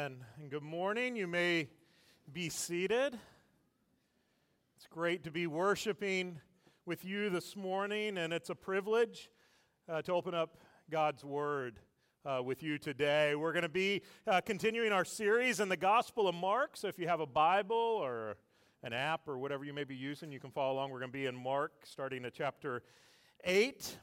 And good morning. You may be seated. It's great to be worshiping with you this morning, and it's a privilege uh, to open up God's Word uh, with you today. We're going to be uh, continuing our series in the Gospel of Mark. So if you have a Bible or an app or whatever you may be using, you can follow along. We're going to be in Mark, starting at chapter 8.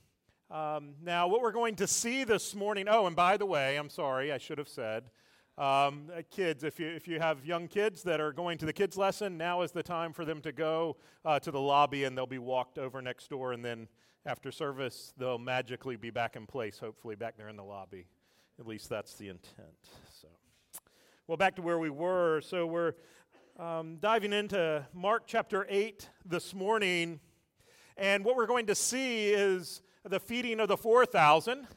Um, now, what we're going to see this morning, oh, and by the way, I'm sorry, I should have said. Um, uh, kids, if you, if you have young kids that are going to the kids' lesson, now is the time for them to go uh, to the lobby and they'll be walked over next door. And then after service, they'll magically be back in place, hopefully, back there in the lobby. At least that's the intent. So, well, back to where we were. So, we're um, diving into Mark chapter 8 this morning. And what we're going to see is the feeding of the 4,000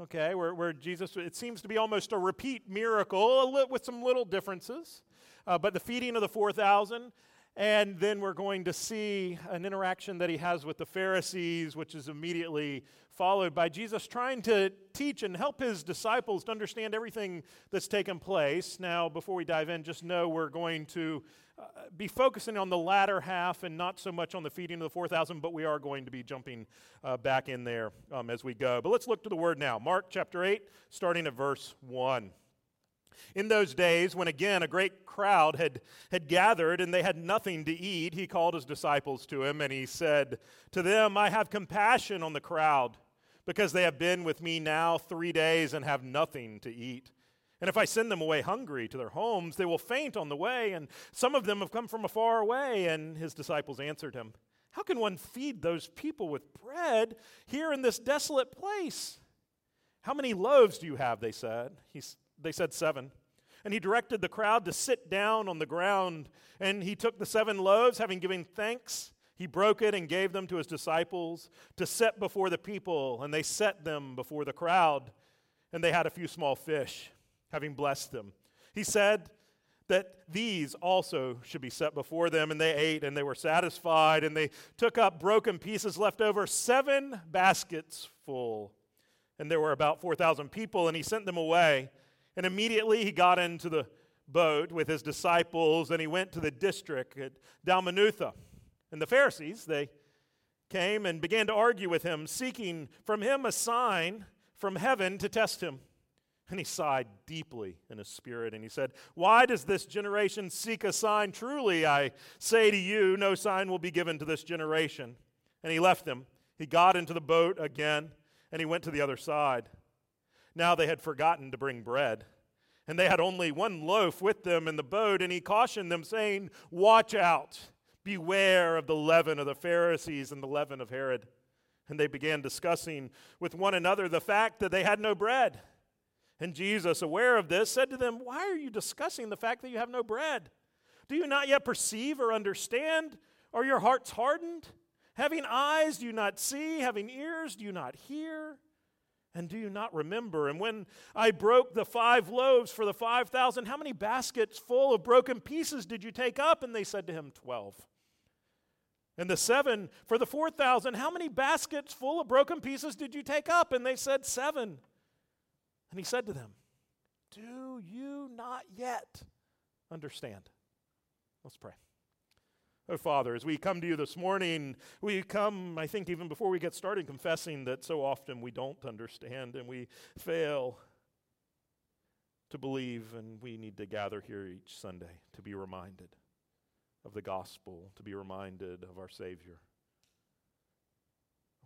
okay, where, where Jesus, it seems to be almost a repeat miracle with some little differences. Uh, but the feeding of the 4,000, and then we're going to see an interaction that he has with the Pharisees, which is immediately followed by Jesus trying to teach and help his disciples to understand everything that's taken place. Now, before we dive in, just know we're going to be focusing on the latter half and not so much on the feeding of the 4,000, but we are going to be jumping uh, back in there um, as we go. But let's look to the word now. Mark chapter 8, starting at verse 1. In those days, when again a great crowd had, had gathered and they had nothing to eat, he called his disciples to him and he said to them, I have compassion on the crowd because they have been with me now three days and have nothing to eat. And if I send them away hungry to their homes, they will faint on the way, and some of them have come from afar away. And his disciples answered him, How can one feed those people with bread here in this desolate place? How many loaves do you have? They said. He's, they said, Seven. And he directed the crowd to sit down on the ground. And he took the seven loaves, having given thanks, he broke it and gave them to his disciples to set before the people. And they set them before the crowd. And they had a few small fish having blessed them. He said that these also should be set before them, and they ate and they were satisfied, and they took up broken pieces left over, seven baskets full. And there were about 4,000 people, and he sent them away. And immediately he got into the boat with his disciples, and he went to the district at Dalmanutha. And the Pharisees, they came and began to argue with him, seeking from him a sign from heaven to test him. And he sighed deeply in his spirit, and he said, Why does this generation seek a sign? Truly, I say to you, no sign will be given to this generation. And he left them. He got into the boat again, and he went to the other side. Now they had forgotten to bring bread, and they had only one loaf with them in the boat, and he cautioned them, saying, Watch out, beware of the leaven of the Pharisees and the leaven of Herod. And they began discussing with one another the fact that they had no bread. And Jesus, aware of this, said to them, Why are you discussing the fact that you have no bread? Do you not yet perceive or understand? Are your hearts hardened? Having eyes, do you not see? Having ears, do you not hear? And do you not remember? And when I broke the five loaves for the 5,000, how many baskets full of broken pieces did you take up? And they said to him, Twelve. And the seven for the 4,000, how many baskets full of broken pieces did you take up? And they said, Seven. And he said to them, Do you not yet understand? Let's pray. Oh, Father, as we come to you this morning, we come, I think, even before we get started, confessing that so often we don't understand and we fail to believe, and we need to gather here each Sunday to be reminded of the gospel, to be reminded of our Savior.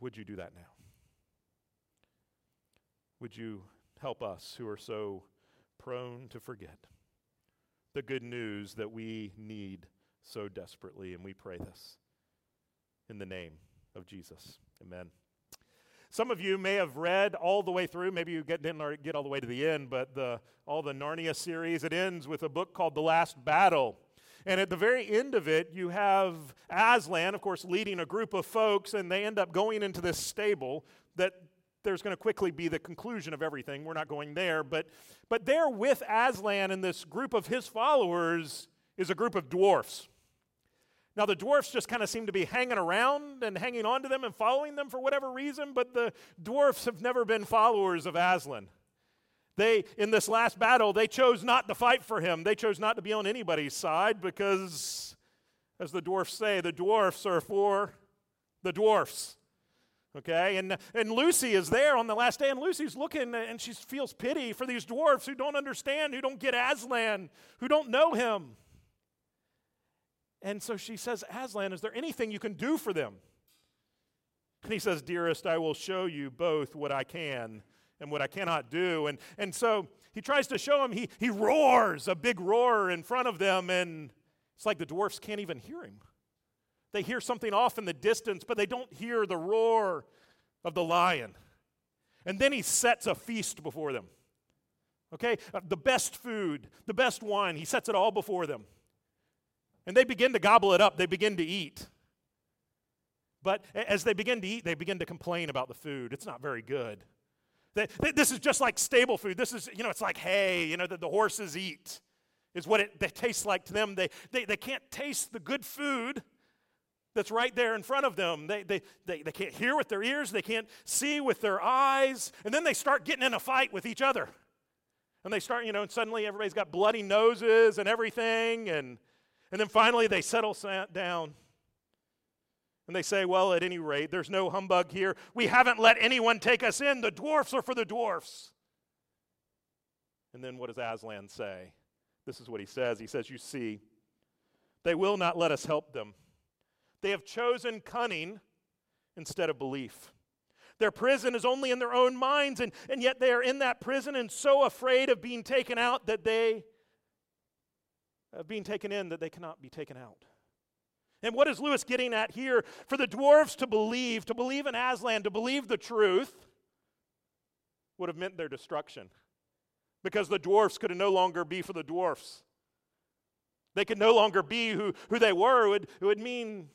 Would you do that now? Would you help us who are so prone to forget the good news that we need so desperately. And we pray this in the name of Jesus. Amen. Some of you may have read all the way through. Maybe you get, didn't get all the way to the end, but the, all the Narnia series, it ends with a book called The Last Battle. And at the very end of it, you have Aslan, of course, leading a group of folks, and they end up going into this stable that there's going to quickly be the conclusion of everything. We're not going there. But, but there with Aslan and this group of his followers is a group of dwarfs. Now, the dwarfs just kind of seem to be hanging around and hanging on to them and following them for whatever reason, but the dwarfs have never been followers of Aslan. They, in this last battle, they chose not to fight for him. They chose not to be on anybody's side because, as the dwarfs say, the dwarfs are for the dwarfs. Okay, and, and Lucy is there on the last day, and Lucy's looking and she feels pity for these dwarfs who don't understand, who don't get Aslan, who don't know him. And so she says, Aslan, is there anything you can do for them? And he says, Dearest, I will show you both what I can and what I cannot do. And, and so he tries to show him, he, he roars a big roar in front of them, and it's like the dwarfs can't even hear him. They hear something off in the distance, but they don't hear the roar of the lion. And then he sets a feast before them. Okay? Uh, the best food, the best wine, he sets it all before them. And they begin to gobble it up, they begin to eat. But as they begin to eat, they begin to complain about the food. It's not very good. They, they, this is just like stable food. This is, you know, it's like hay, you know, that the horses eat, is what it, it tastes like to them. They, they, they can't taste the good food that's right there in front of them. They, they, they, they can't hear with their ears, they can't see with their eyes, and then they start getting in a fight with each other. And they start, you know, and suddenly everybody's got bloody noses and everything, and, and then finally they settle down. And they say, well, at any rate, there's no humbug here. We haven't let anyone take us in. The dwarfs are for the dwarfs. And then what does Aslan say? This is what he says. He says, You see, they will not let us help them. They have chosen cunning instead of belief. Their prison is only in their own minds, and, and yet they are in that prison and so afraid of being taken out that they, of being taken in, that they cannot be taken out. And what is Lewis getting at here? For the dwarves to believe, to believe in Aslan, to believe the truth, would have meant their destruction. Because the dwarfs could no longer be for the dwarfs. They could no longer be who, who they were. It would, it would mean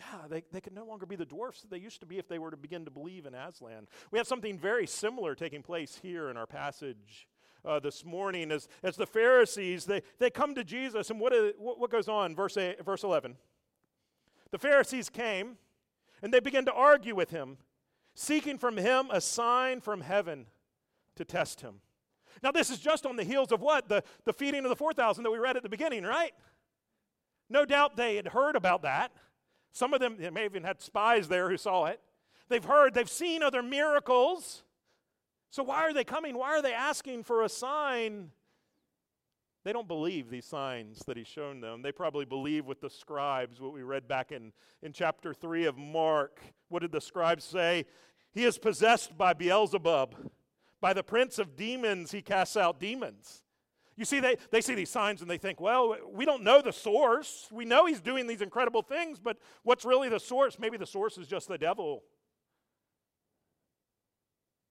yeah, they, they could no longer be the dwarfs that they used to be if they were to begin to believe in Aslan. We have something very similar taking place here in our passage uh, this morning as, as the Pharisees, they, they come to Jesus, and what, what goes on? Verse, eight, verse 11. The Pharisees came, and they began to argue with him, seeking from him a sign from heaven to test him. Now, this is just on the heels of what? The, the feeding of the 4,000 that we read at the beginning, right? No doubt they had heard about that. Some of them may have even had spies there who saw it. They've heard, they've seen other miracles. So why are they coming? Why are they asking for a sign? They don't believe these signs that he's shown them. They probably believe with the scribes, what we read back in, in chapter 3 of Mark. What did the scribes say? He is possessed by Beelzebub. By the prince of demons, he casts out demons. You see, they, they see these signs and they think, well, we don't know the source. We know he's doing these incredible things, but what's really the source? Maybe the source is just the devil.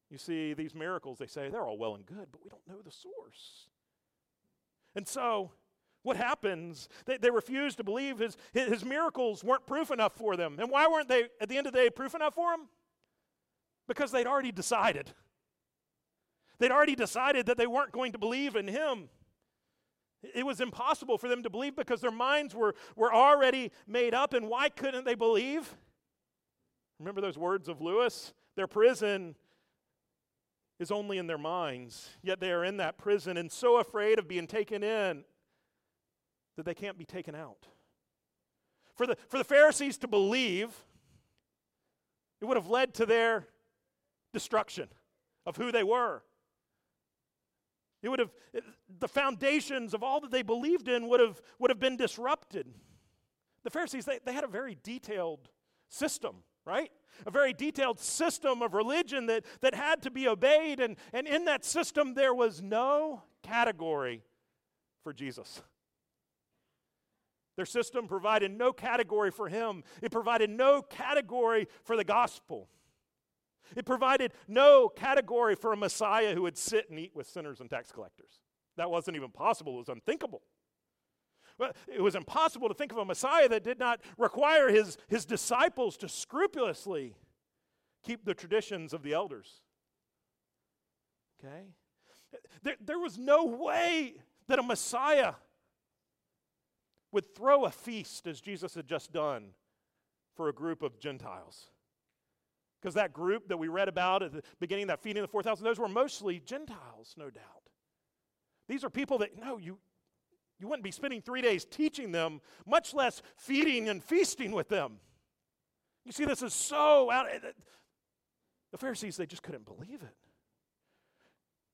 You see, these miracles, they say, they're all well and good, but we don't know the source. And so, what happens? They, they refuse to believe his, his miracles weren't proof enough for them. And why weren't they, at the end of the day, proof enough for them? Because they'd already decided. They'd already decided that they weren't going to believe in him. It was impossible for them to believe because their minds were, were already made up. And why couldn't they believe? Remember those words of Lewis? Their prison is only in their minds, yet they are in that prison and so afraid of being taken in that they can't be taken out. For the, for the Pharisees to believe, it would have led to their destruction of who they were. It would have, the foundations of all that they believed in would have, would have been disrupted. The Pharisees, they, they had a very detailed system, right? A very detailed system of religion that, that had to be obeyed. And, and in that system, there was no category for Jesus. Their system provided no category for him, it provided no category for the gospel. It provided no category for a Messiah who would sit and eat with sinners and tax collectors. That wasn't even possible, it was unthinkable. It was impossible to think of a Messiah that did not require his, his disciples to scrupulously keep the traditions of the elders. Okay? There, there was no way that a Messiah would throw a feast as Jesus had just done for a group of Gentiles. Because that group that we read about at the beginning, that feeding the 4,000, those were mostly Gentiles, no doubt. These are people that, no, you, you wouldn't be spending three days teaching them, much less feeding and feasting with them. You see, this is so out. Eh, the Pharisees, they just couldn't believe it.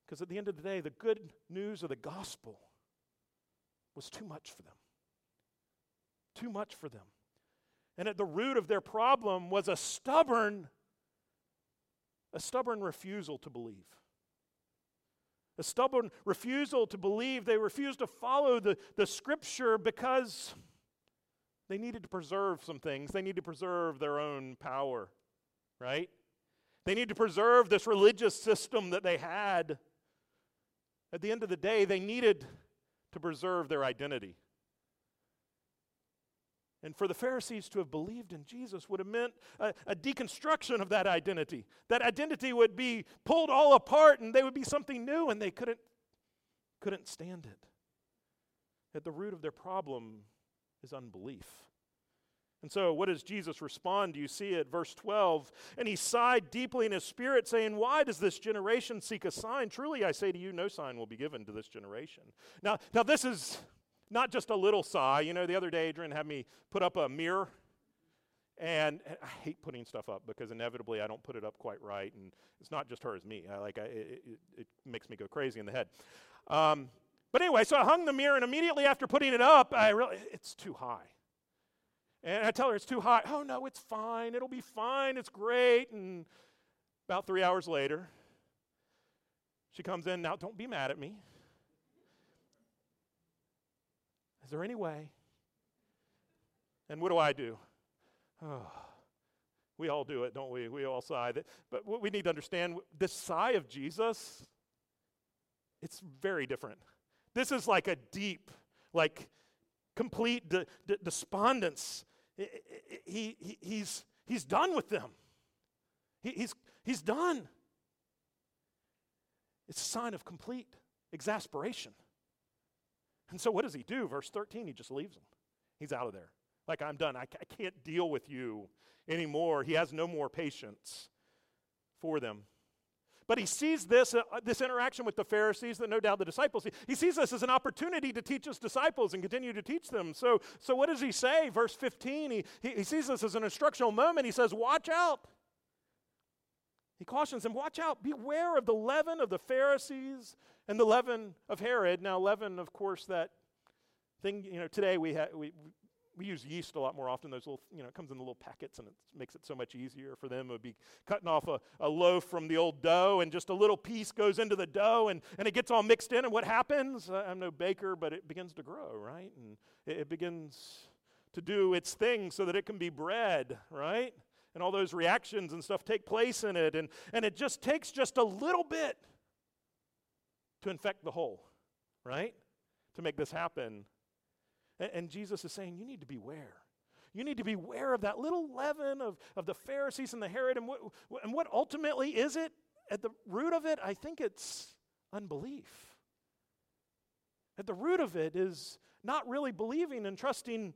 Because at the end of the day, the good news of the gospel was too much for them. Too much for them. And at the root of their problem was a stubborn, a stubborn refusal to believe. A stubborn refusal to believe. They refused to follow the, the scripture because they needed to preserve some things. They need to preserve their own power, right? They need to preserve this religious system that they had. At the end of the day, they needed to preserve their identity. And for the Pharisees to have believed in Jesus would have meant a, a, deconstruction of that identity. That identity would be pulled all apart and they would be something new, and they couldn't, couldn't stand it. At the root of their problem is unbelief. And so, what does Jesus respond? You see it? Verse 12. And he sighed deeply in his spirit, saying, Why does this generation seek a sign? Truly, I say to you, no sign will be given to this generation. Now, now this is not just a little sigh. You know, the other day, Adrian had me put up a mirror. And, I hate putting stuff up because inevitably I don't put it up quite right. And it's not just her, it's me. I, like, I, it, it, makes me go crazy in the head. Um, but anyway, so I hung the mirror, and immediately after putting it up, I really, it's too high. And I tell her it's too high. Oh, no, it's fine. It'll be fine. It's great. And about three hours later, she comes in. Now, don't be mad at me. Is there any way? And what do I do? Oh, we all do it, don't we? We all sigh. But what we need to understand this sigh of Jesus, it's very different. This is like a deep, like complete de- de- despondence. He, he, he's, he's done with them. He, he's, he's done. It's a sign of complete exasperation. And so, what does he do? Verse 13, he just leaves them. He's out of there. Like, I'm done. I, I can't deal with you anymore. He has no more patience for them. But he sees this, uh, this interaction with the Pharisees that no doubt the disciples see. He sees this as an opportunity to teach his disciples and continue to teach them. So, so what does he say? Verse 15, he, he, he sees this as an instructional moment. He says, Watch out. He cautions them, Watch out. Beware of the leaven of the Pharisees and the leaven of Herod. Now, leaven, of course, that thing, you know, today we, ha- we, we use yeast a lot more often. Those little, you know, it comes in the little packets and it makes it so much easier for them. It would be cutting off a, a loaf from the old dough and just a little piece goes into the dough and, and it gets all mixed in. And what happens? I'm no baker, but it begins to grow, right? And it, it begins to do its thing so that it can be bread, right? And all those reactions and stuff take place in it. And, and it just takes just a little bit to infect the whole, right? To make this happen. And, and Jesus is saying, you need to beware. You need to beware of that little leaven of, of the Pharisees and the Herod. And what, and what ultimately is it? At the root of it, I think it's unbelief. At the root of it is not really believing and trusting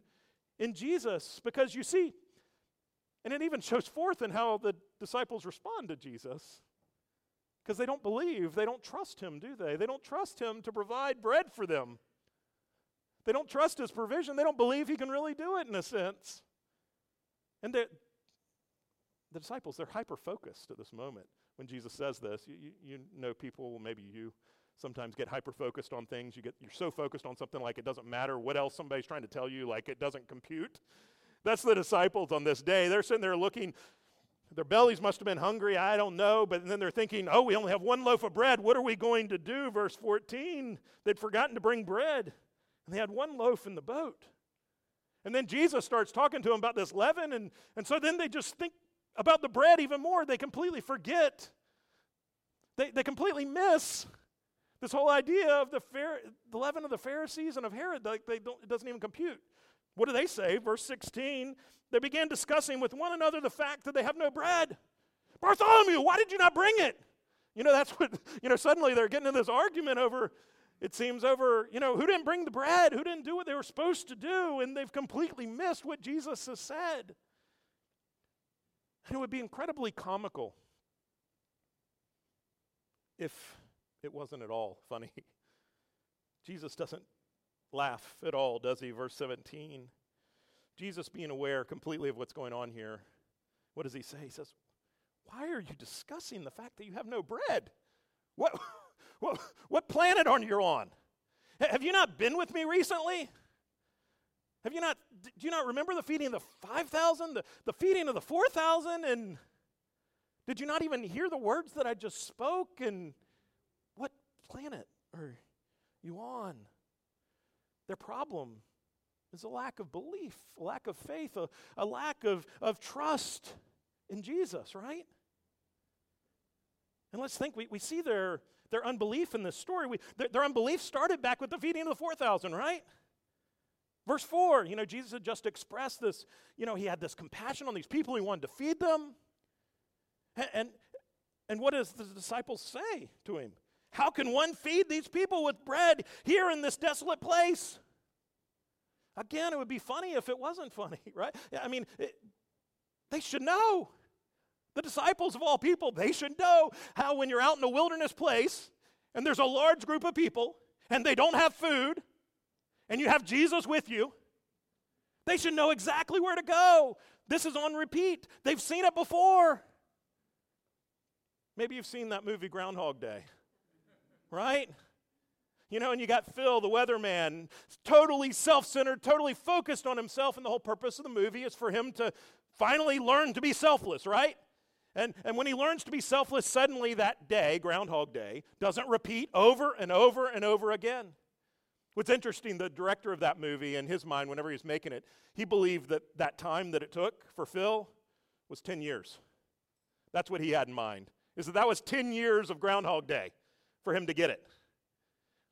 in Jesus. Because you see, and it even shows forth in how the disciples respond to Jesus because they don't believe, they don't trust him, do they? They don't trust him to provide bread for them. They don't trust his provision. They don't believe he can really do it in a sense. And the disciples, they're hyper focused at this moment when Jesus says this. You, you, you know, people, maybe you sometimes get hyper focused on things. You get, you're so focused on something like it doesn't matter what else somebody's trying to tell you, like it doesn't compute. That's the disciples on this day. They're sitting there looking their bellies must have been hungry, I don't know, but then they're thinking, oh, we only have one loaf of bread. What are we going to do? Verse 14, they'd forgotten to bring bread, and they had one loaf in the boat. And then Jesus starts talking to them about this leaven, and, and so then they just think about the bread even more. They completely forget, they, they completely miss this whole idea of the, the leaven of the Pharisees and of Herod. Like they don't, it doesn't even compute. What do they say? Verse 16 they began discussing with one another the fact that they have no bread. Bartholomew, why did you not bring it? You know, that's what, you know, suddenly they're getting in this argument over, it seems, over, you know, who didn't bring the bread? Who didn't do what they were supposed to do? And they've completely missed what Jesus has said. And it would be incredibly comical if it wasn't at all funny. Jesus doesn't laugh at all, does he? Verse 17. Jesus, being aware completely of what's going on here, what does he say? He says, Why are you discussing the fact that you have no bread? What, what, what planet are you on? Have you not been with me recently? Have you not, do you not remember the feeding of the 5,000, the, the feeding of the 4,000? And did you not even hear the words that I just spoke? And what planet are you on? Their problem is a lack of belief, a lack of faith, a, a lack of, of trust in Jesus, right? And let's think, we, we see their, their unbelief in this story. We, their, their unbelief started back with the feeding of the 4,000, right? Verse 4, you know, Jesus had just expressed this, you know, he had this compassion on these people, he wanted to feed them. And, and, and what does the disciples say to him? How can one feed these people with bread here in this desolate place? Again, it would be funny if it wasn't funny, right? I mean, it, they should know. The disciples of all people, they should know how when you're out in a wilderness place and there's a large group of people and they don't have food and you have Jesus with you, they should know exactly where to go. This is on repeat. They've seen it before. Maybe you've seen that movie Groundhog Day, right? You know, and you got Phil, the weatherman, totally self centered, totally focused on himself, and the whole purpose of the movie is for him to finally learn to be selfless, right? And, and when he learns to be selfless, suddenly that day, Groundhog Day, doesn't repeat over and over and over again. What's interesting, the director of that movie, in his mind, whenever he was making it, he believed that that time that it took for Phil was 10 years. That's what he had in mind, is that that was 10 years of Groundhog Day for him to get it.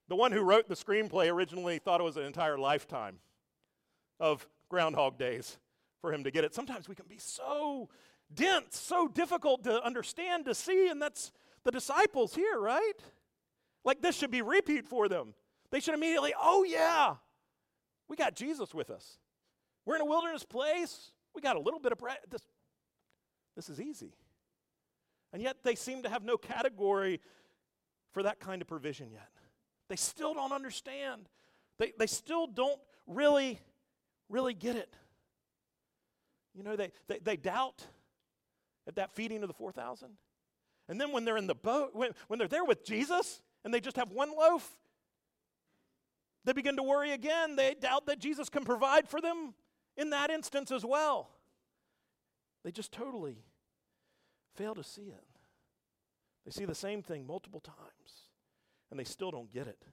The one who wrote the screenplay originally thought it was an entire lifetime of Groundhog Days for him to get it. Sometimes we can be so dense, so difficult to understand, to see, and that's the disciples here, right? Like this should be repeat for them. They should immediately, oh yeah, we got Jesus with us. We're in a wilderness place. We got a little bit of. This, this is easy. And yet they seem to have no category for that kind of provision yet. They still don't understand. They, they still don't really, really get it. You know, they, they, they doubt at that feeding of the 4,000. And then when they're in the boat, when, when they're there with Jesus and they just have one loaf, they begin to worry again. They doubt that Jesus can provide for them in that instance as well. They just totally fail to see it. They see the same thing multiple times and they still don't get it.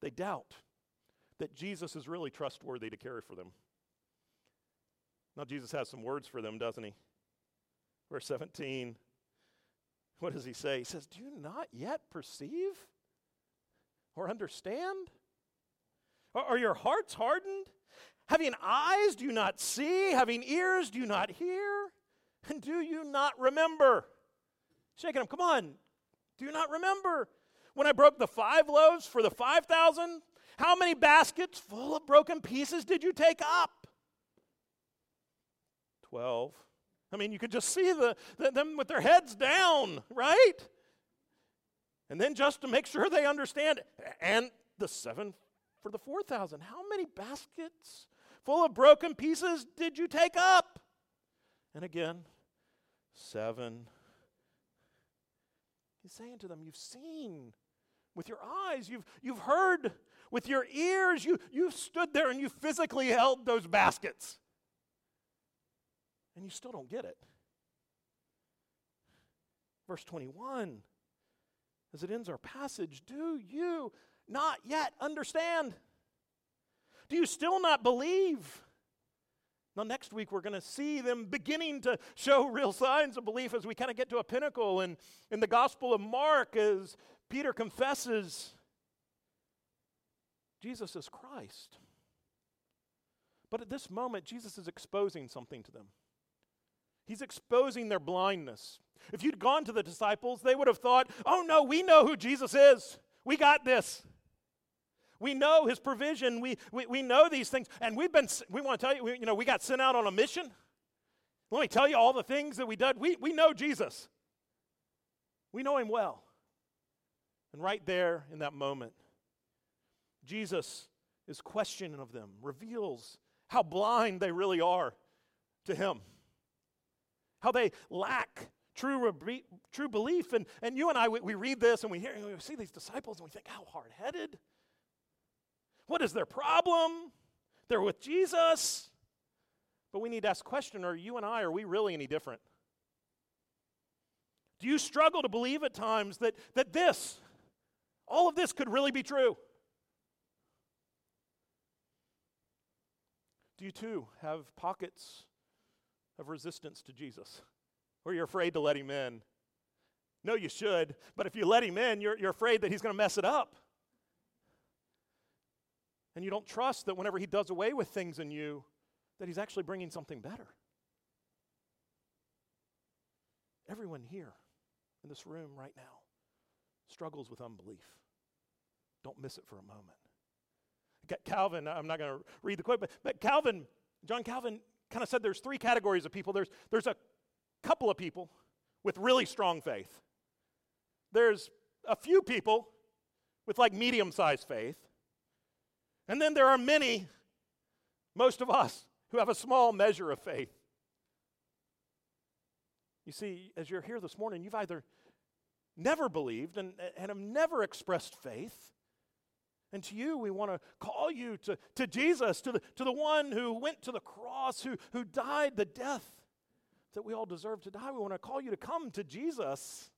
They doubt that Jesus is really trustworthy to care for them. Now, Jesus has some words for them, doesn't he? Verse 17. What does he say? He says, Do you not yet perceive or understand? Are your hearts hardened? Having eyes, do you not see? Having ears, do you not hear? And do you not remember? Shaking them, come on. Do you not remember when I broke the five loaves for the 5,000? How many baskets full of broken pieces did you take up? 12. I mean, you could just see the, the, them with their heads down, right? And then just to make sure they understand, and the seven for the 4,000. How many baskets full of broken pieces did you take up? And again, seven. He's saying to them, You've seen with your eyes, you've, you've heard with your ears, you, you've stood there and you physically held those baskets and you still don't get it. Verse 21, as it ends our passage, do you not yet understand? Do you still not believe? Now, next week, we're going to see them beginning to show real signs of belief as we kind of get to a pinnacle. And in the Gospel of Mark, as Peter confesses, Jesus is Christ. But at this moment, Jesus is exposing something to them. He's exposing their blindness. If you'd gone to the disciples, they would have thought, oh no, we know who Jesus is. We got this. We know his provision. We, we, we know these things. And we've been, we want to tell you, we, you know, we got sent out on a mission. Let me tell you all the things that we did. We, we know Jesus, we know him well. And right there in that moment, Jesus is questioning of them, reveals how blind they really are to him, how they lack true, true belief. And, and you and I, we, we read this and we hear, and we see these disciples and we think, how hard headed. What is their problem? They're with Jesus. But we need to ask the question are you and I, are we really any different? Do you struggle to believe at times that, that this, all of this could really be true? Do you too have pockets of resistance to Jesus? Or you're afraid to let him in? No, you should, but if you let him in, you're, you're afraid that he's going to mess it up. And you don't trust that whenever he does away with things in you, that he's actually bringing something better. Everyone here in this room right now struggles with unbelief. Don't miss it for a moment. Calvin, I'm not going to read the quote, but, but Calvin, John Calvin kind of said there's three categories of people. There's, there's a couple of people with really strong faith. There's a few people with like medium sized faith. And then there are many, most of us, who have a small measure of faith. You see, as you're here this morning, you've either never believed and, and have never expressed faith. And to you, we want to call you to, to Jesus, to the, to the one who went to the cross, who, who died the death that we all deserve to die. We want to call you to come to Jesus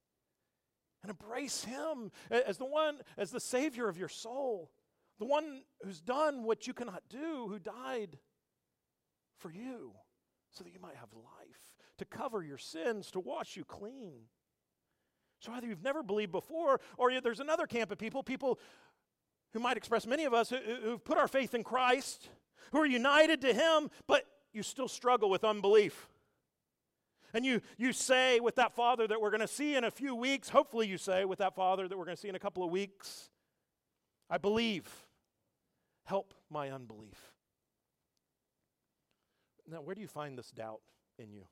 and embrace him as the one, as the Savior of your soul, the one who's done what you cannot do, who died for you so that you might have life, to cover your sins, to wash you clean. So either you've never believed before, or there's another camp of people, people who might express many of us who, who've put our faith in Christ, who are united to Him, but you still struggle with unbelief. And you, you say with that father that we're going to see in a few weeks, hopefully you say with that father that we're going to see in a couple of weeks, I believe. Help my unbelief. Now, where do you find this doubt in you?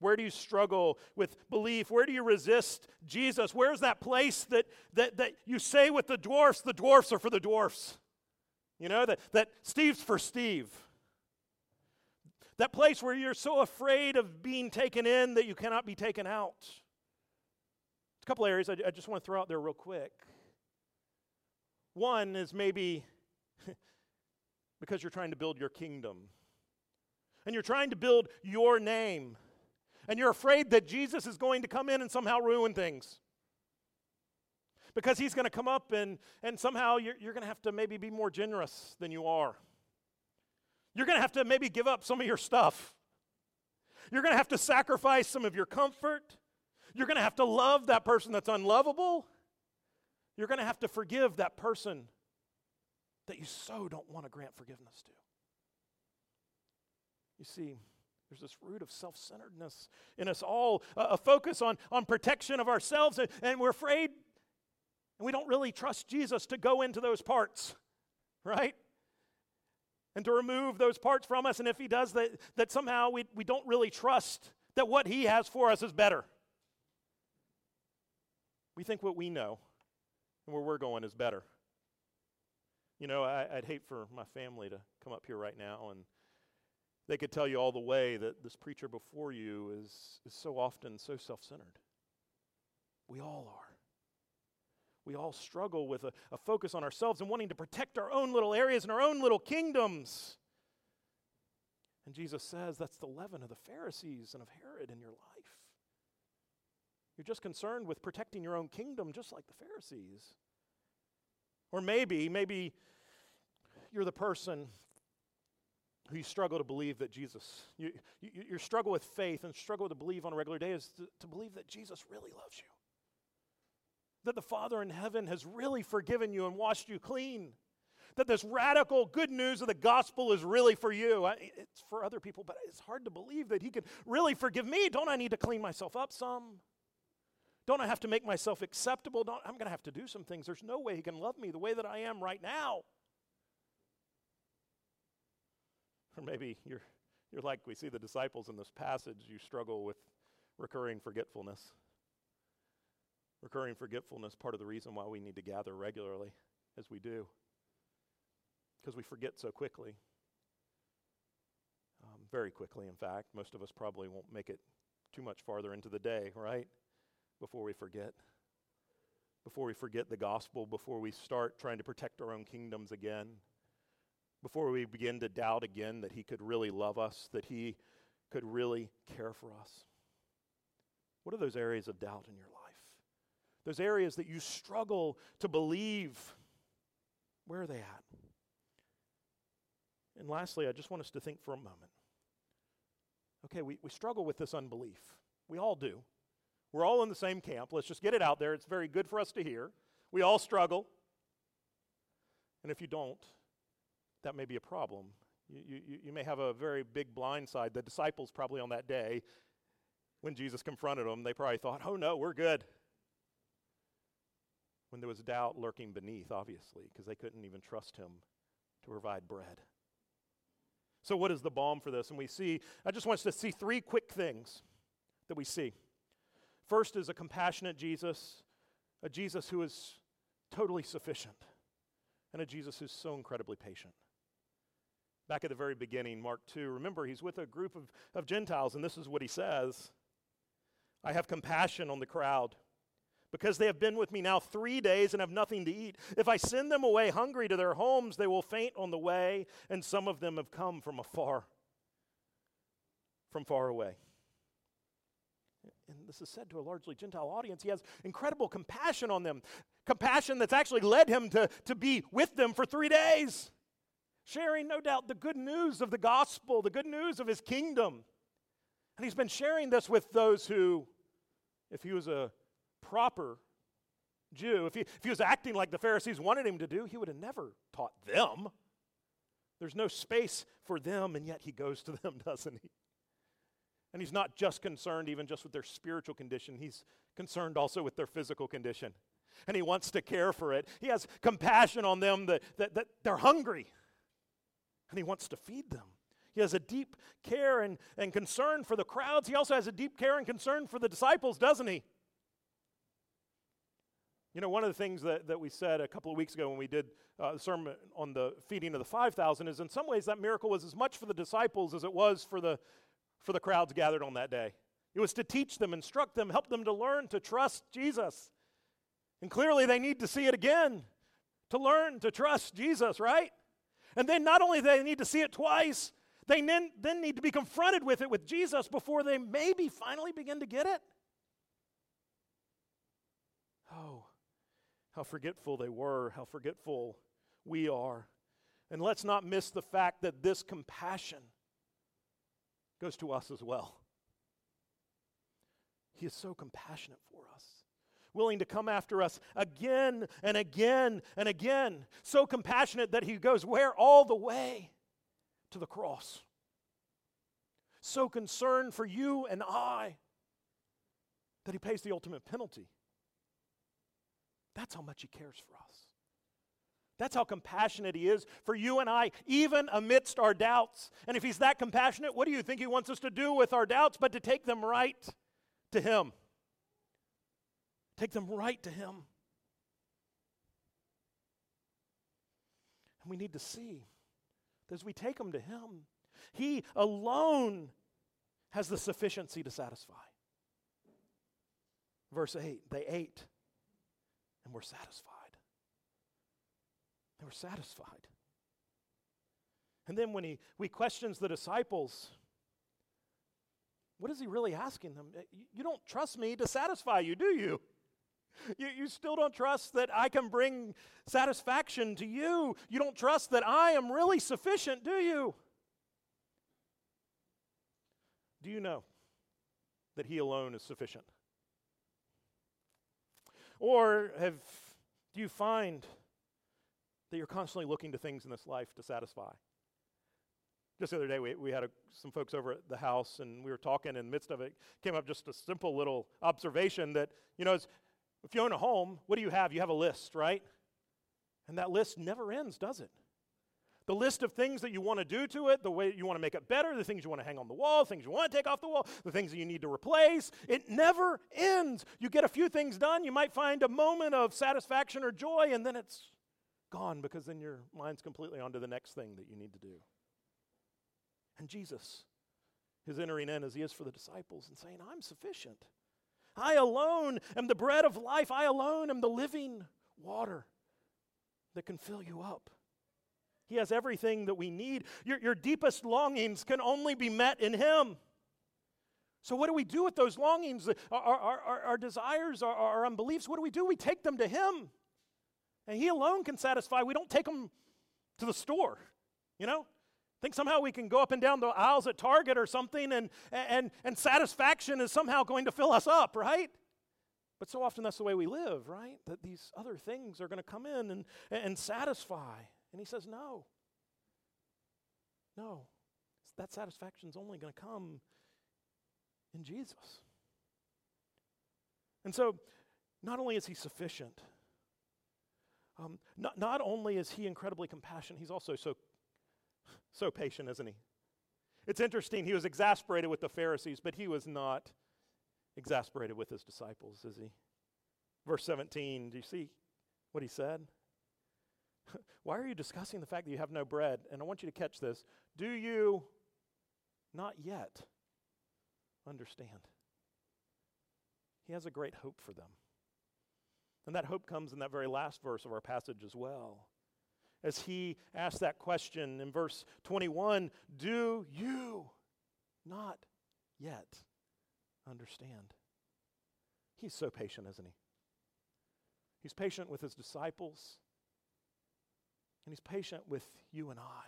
Where do you struggle with belief? Where do you resist Jesus? Where's that place that, that, that you say with the dwarfs, the dwarfs are for the dwarfs? You know, that, that Steve's for Steve. That place where you're so afraid of being taken in that you cannot be taken out. A couple areas I, I just want to throw out there real quick. One is maybe because you're trying to build your kingdom and you're trying to build your name and you're afraid that Jesus is going to come in and somehow ruin things. Because he's going to come up and, and somehow you're, you're going to have to maybe be more generous than you are. You're going to have to maybe give up some of your stuff. You're going to have to sacrifice some of your comfort. You're going to have to love that person that's unlovable. You're going to have to forgive that person that you so don't want to grant forgiveness to. You see, there's this root of self centeredness in us all, a focus on, on protection of ourselves, and, and we're afraid, and we don't really trust Jesus to go into those parts, right? And to remove those parts from us. And if He does, that, that somehow we, we don't really trust that what He has for us is better. We think what we know and where we're going is better. You know, I, would hate for my family to come up here right now and they could tell you all the way that this preacher before you is, is so often so self centered. We all are. We all struggle with a, a focus on ourselves and wanting to protect our own little areas and our own little kingdoms. And Jesus says that's the leaven of the Pharisees and of Herod in your life. You're just concerned with protecting your own kingdom, just like the Pharisees. Or maybe, maybe you're the person who you struggle to believe that Jesus, you, you, your struggle with faith and struggle to believe on a regular day is to, to believe that Jesus really loves you. That the Father in heaven has really forgiven you and washed you clean. That this radical good news of the gospel is really for you. I, it's for other people, but it's hard to believe that He could really forgive me. Don't I need to clean myself up some? Don't I have to make myself acceptable? Don't, I'm going to have to do some things. There's no way He can love me the way that I am right now. Or maybe you're, You're like we see the disciples in this passage, you struggle with recurring forgetfulness. Recurring forgetfulness, part of the reason why we need to gather regularly as we do, because we forget so quickly. Um, very quickly, in fact. Most of us probably won't make it too much farther into the day, right? Before we forget. Before we forget the gospel, before we start trying to protect our own kingdoms again, before we begin to doubt again that He could really love us, that He could really care for us. What are those areas of doubt in your life? Those areas that you struggle to believe, where are they at? And lastly, I just want us to think for a moment. Okay, we, we struggle with this unbelief. We all do. We're all in the same camp. Let's just get it out there. It's very good for us to hear. We all struggle. And if you don't, that may be a problem. You, you, you may have a very big blind side. The disciples, probably on that day, when Jesus confronted them, they probably thought, oh no, we're good. When there was doubt lurking beneath, obviously, because they couldn't even trust him to provide bread. So, what is the balm for this? And we see, I just want us to see three quick things that we see. First is a compassionate Jesus, a Jesus who is totally sufficient, and a Jesus who's so incredibly patient. Back at the very beginning, Mark 2, remember, he's with a group of, of Gentiles, and this is what he says I have compassion on the crowd because they have been with me now three days and have nothing to eat. If I send them away hungry to their homes, they will faint on the way, and some of them have come from afar, from far away. And this is said to a largely Gentile audience. He has incredible compassion on them, compassion that's actually led him to, to be with them for three days sharing, no doubt, the good news of the gospel, the good news of his kingdom. And he's been sharing this with those who, if he was a proper Jew, if he, if he was acting like the Pharisees wanted him to do, he would have never taught them. There's no space for them, and yet he goes to them, doesn't he? And he's not just concerned even just with their spiritual condition, he's concerned also with their physical condition. And he wants to care for it. He has compassion on them that, that, that they're hungry and he wants to feed them. He has a deep care and, and concern for the crowds. He also has a deep care and concern for the disciples, doesn't he? You know, one of the things that, that we said a couple of weeks ago when we did uh, the sermon on the feeding of the 5,000 is in some ways that miracle was as much for the disciples as it was for the, for the crowds gathered on that day. It was to teach them, instruct them, help them to learn to trust Jesus. And clearly they need to see it again to learn to trust Jesus, right? And then not only they need to see it twice, they then, then need to be confronted with it with Jesus before they maybe finally begin to get it. Oh, how forgetful they were, how forgetful we are. And let's not miss the fact that this compassion goes to us as well. He is so compassionate for us willing to come after us again and again and again. So compassionate that he goes where? All the way to the cross. So concerned for you and I that he pays the ultimate penalty. That's how much he cares for us. That's how compassionate he is for you and I, even amidst our doubts. And if he's that compassionate, what do you think he wants us to do with our doubts but to take them right to him? Take them right to Him. And we need to see that as we take them to Him, He alone has the sufficiency to satisfy. Verse 8 they ate and were satisfied. They were satisfied. And then when he, he questions the disciples, what is he really asking them? Eh, you don't trust me to satisfy you, do you? You, you still don't trust that I can bring satisfaction to you. You don't trust that I am really sufficient, do you? Do you know that He alone is sufficient? Or have, do you find that you're constantly looking to things in this life to satisfy? Just the other day, we, we had a, some folks over at the house, and we were talking. In the midst of it, came up just a simple little observation that, you know, if you own a home, what do you have? You have a list, right? And that list never ends, does it? the list of things that you want to do to it, the way you want to make it better, the things you want to hang on the wall, things you want to take off the wall, the things that you need to replace. It never ends. You get a few things done, you might find a moment of satisfaction or joy, and then it's gone because then your mind's completely onto the next thing that you need to do. And Jesus is entering in as he is for the disciples and saying, I'm sufficient. I alone am the bread of life. I alone am the living water that can fill you up. He has everything that we need. Your, your deepest longings can only be met in Him. So, what do we do with those longings, our, our, our, our desires, our, our unbeliefs? What do we do? We take them to Him. And He alone can satisfy. We don't take them to the store, you know? Think somehow we can go up and down the aisles at Target or something and, and, and satisfaction is somehow going to fill us up, right? But so often that's the way we live, right? That these other things are going to come in and, and satisfy. And he says, No. No. That satisfaction is only going to come in Jesus. And so, not only is he sufficient, um, not, not only is he incredibly compassionate, he's also so, so patient, isn't he? It's interesting, he was exasperated with the Pharisees, but he was not exasperated with his disciples, is he? Verse 17, do you see what he said? Why are you discussing the fact that you have no bread? And I want you to catch this. Do you not yet understand? He has a great hope for them. And that hope comes in that very last verse of our passage as well. As he asks that question in verse 21 Do you not yet understand? He's so patient, isn't he? He's patient with his disciples. And He's patient with you and I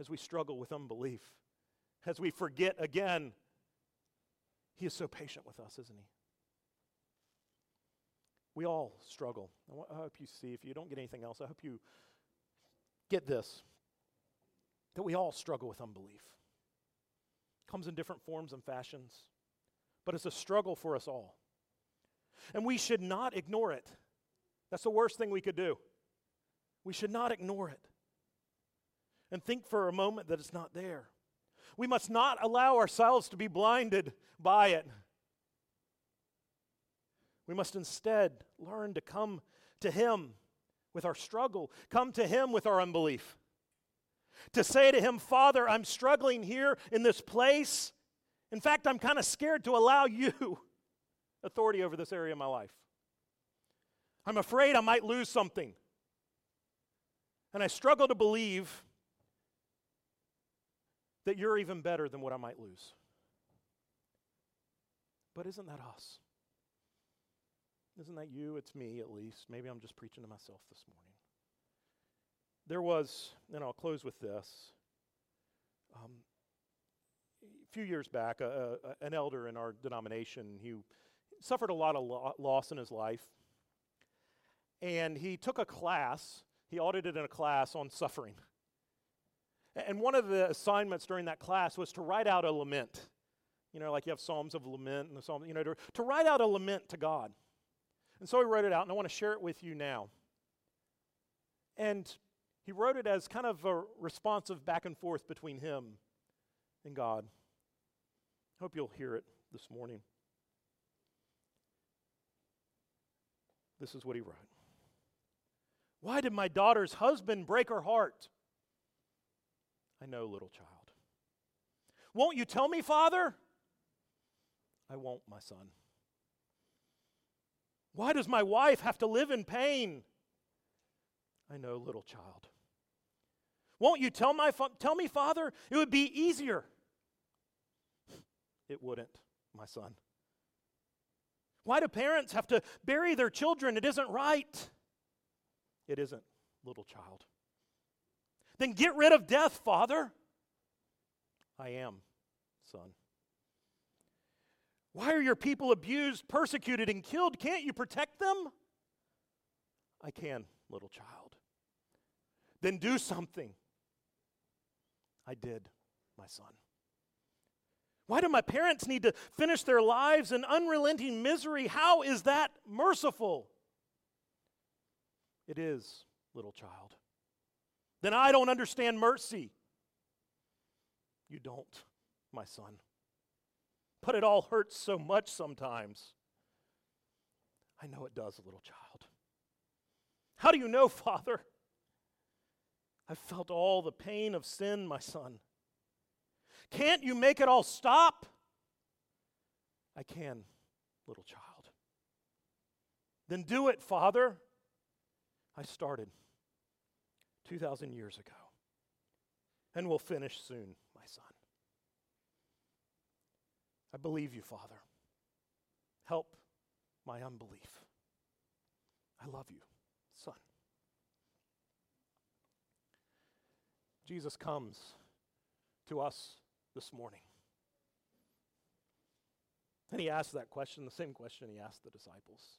as we struggle with unbelief, as we forget again. He is so patient with us, isn't He? We all struggle. I hope you see, if you don't get anything else, I hope you get this that we all struggle with unbelief. It comes in different forms and fashions, but it's a struggle for us all. And we should not ignore it. That's the worst thing we could do. We should not ignore it and think for a moment that it's not there. We must not allow ourselves to be blinded by it. We must instead learn to come to Him with our struggle, come to Him with our unbelief. To say to Him, Father, I'm struggling here in this place. In fact, I'm kind of scared to allow you authority over this area of my life. I'm afraid I might lose something. And I struggle to believe that you're even better than what I might lose. But isn't that us? Isn't that you? It's me, at least. Maybe I'm just preaching to myself this morning. There was, and I'll close with this. Um, a few years back, a, a, an elder in our denomination, he suffered a lot of lo- loss in his life. And he took a class he audited in a class on suffering. And one of the assignments during that class was to write out a lament. You know, like you have Psalms of Lament and the Psalm, you know, to, to write out a lament to God. And so he wrote it out, and I want to share it with you now. And he wrote it as kind of a responsive back and forth between him and God. Hope you'll hear it this morning. This is what he wrote. Why did my daughter's husband break her heart? I know, little child. Won't you tell me, Father? I won't, my son. Why does my wife have to live in pain? I know, little child. Won't you tell, my fa- tell me, Father? It would be easier. It wouldn't, my son. Why do parents have to bury their children? It isn't right. It isn't, little child. Then get rid of death, Father. I am, son. Why are your people abused, persecuted, and killed? Can't you protect them? I can, little child. Then do something. I did, my son. Why do my parents need to finish their lives in unrelenting misery? How is that merciful? It is, little child. then I don't understand mercy. You don't, my son. But it all hurts so much sometimes. I know it does, little child. How do you know, Father? I've felt all the pain of sin, my son. Can't you make it all stop? I can, little child. Then do it, Father. I started 2,000 years ago and we'll finish soon, my son. I believe you, Father. Help my unbelief. I love you, son. Jesus comes to us this morning. And he asks that question, the same question he asked the disciples.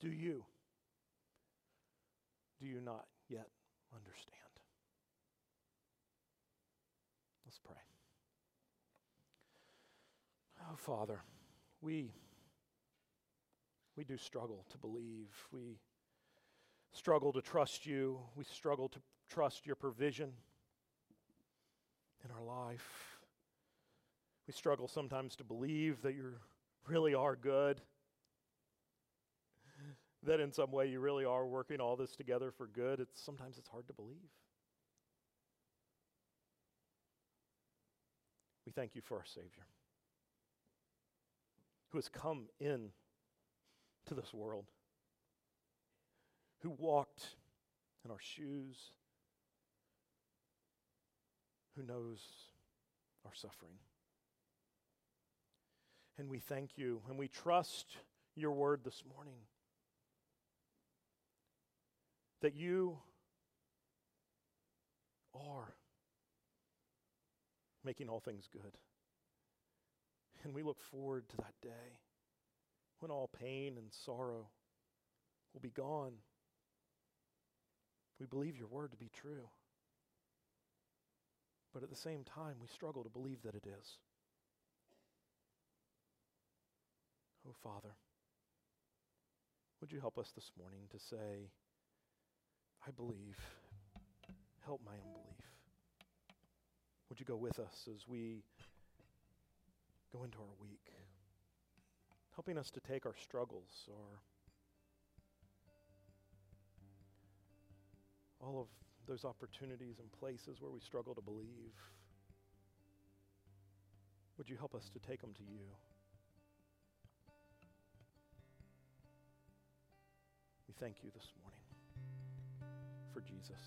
Do you? Do you not yet understand? Let's pray. Oh, Father, we, we do struggle to believe. We struggle to trust you. We struggle to trust your provision in our life. We struggle sometimes to believe that you really are good, that in some way you really are working all this together for good. It's sometimes it's hard to believe. We thank you for our Savior who has come in to this world, who walked in our shoes, who knows our suffering. And we thank you and we trust your word this morning that you are making all things good. And we look forward to that day when all pain and sorrow will be gone. We believe your word to be true. But at the same time, we struggle to believe that it is. Oh, Father, would you help us this morning to say, I believe, help my unbelief? Would you go with us as we go into our week, helping us to take our struggles or all of those opportunities and places where we struggle to believe. Would you help us to take them to you? We thank you this morning for Jesus.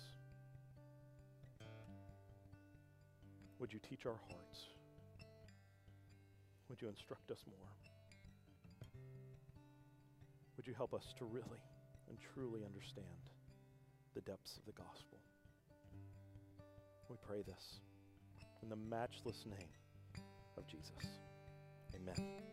Would you teach our hearts? Would you instruct us more? Would you help us to really and truly understand the depths of the gospel? We pray this in the matchless name of Jesus. Amen.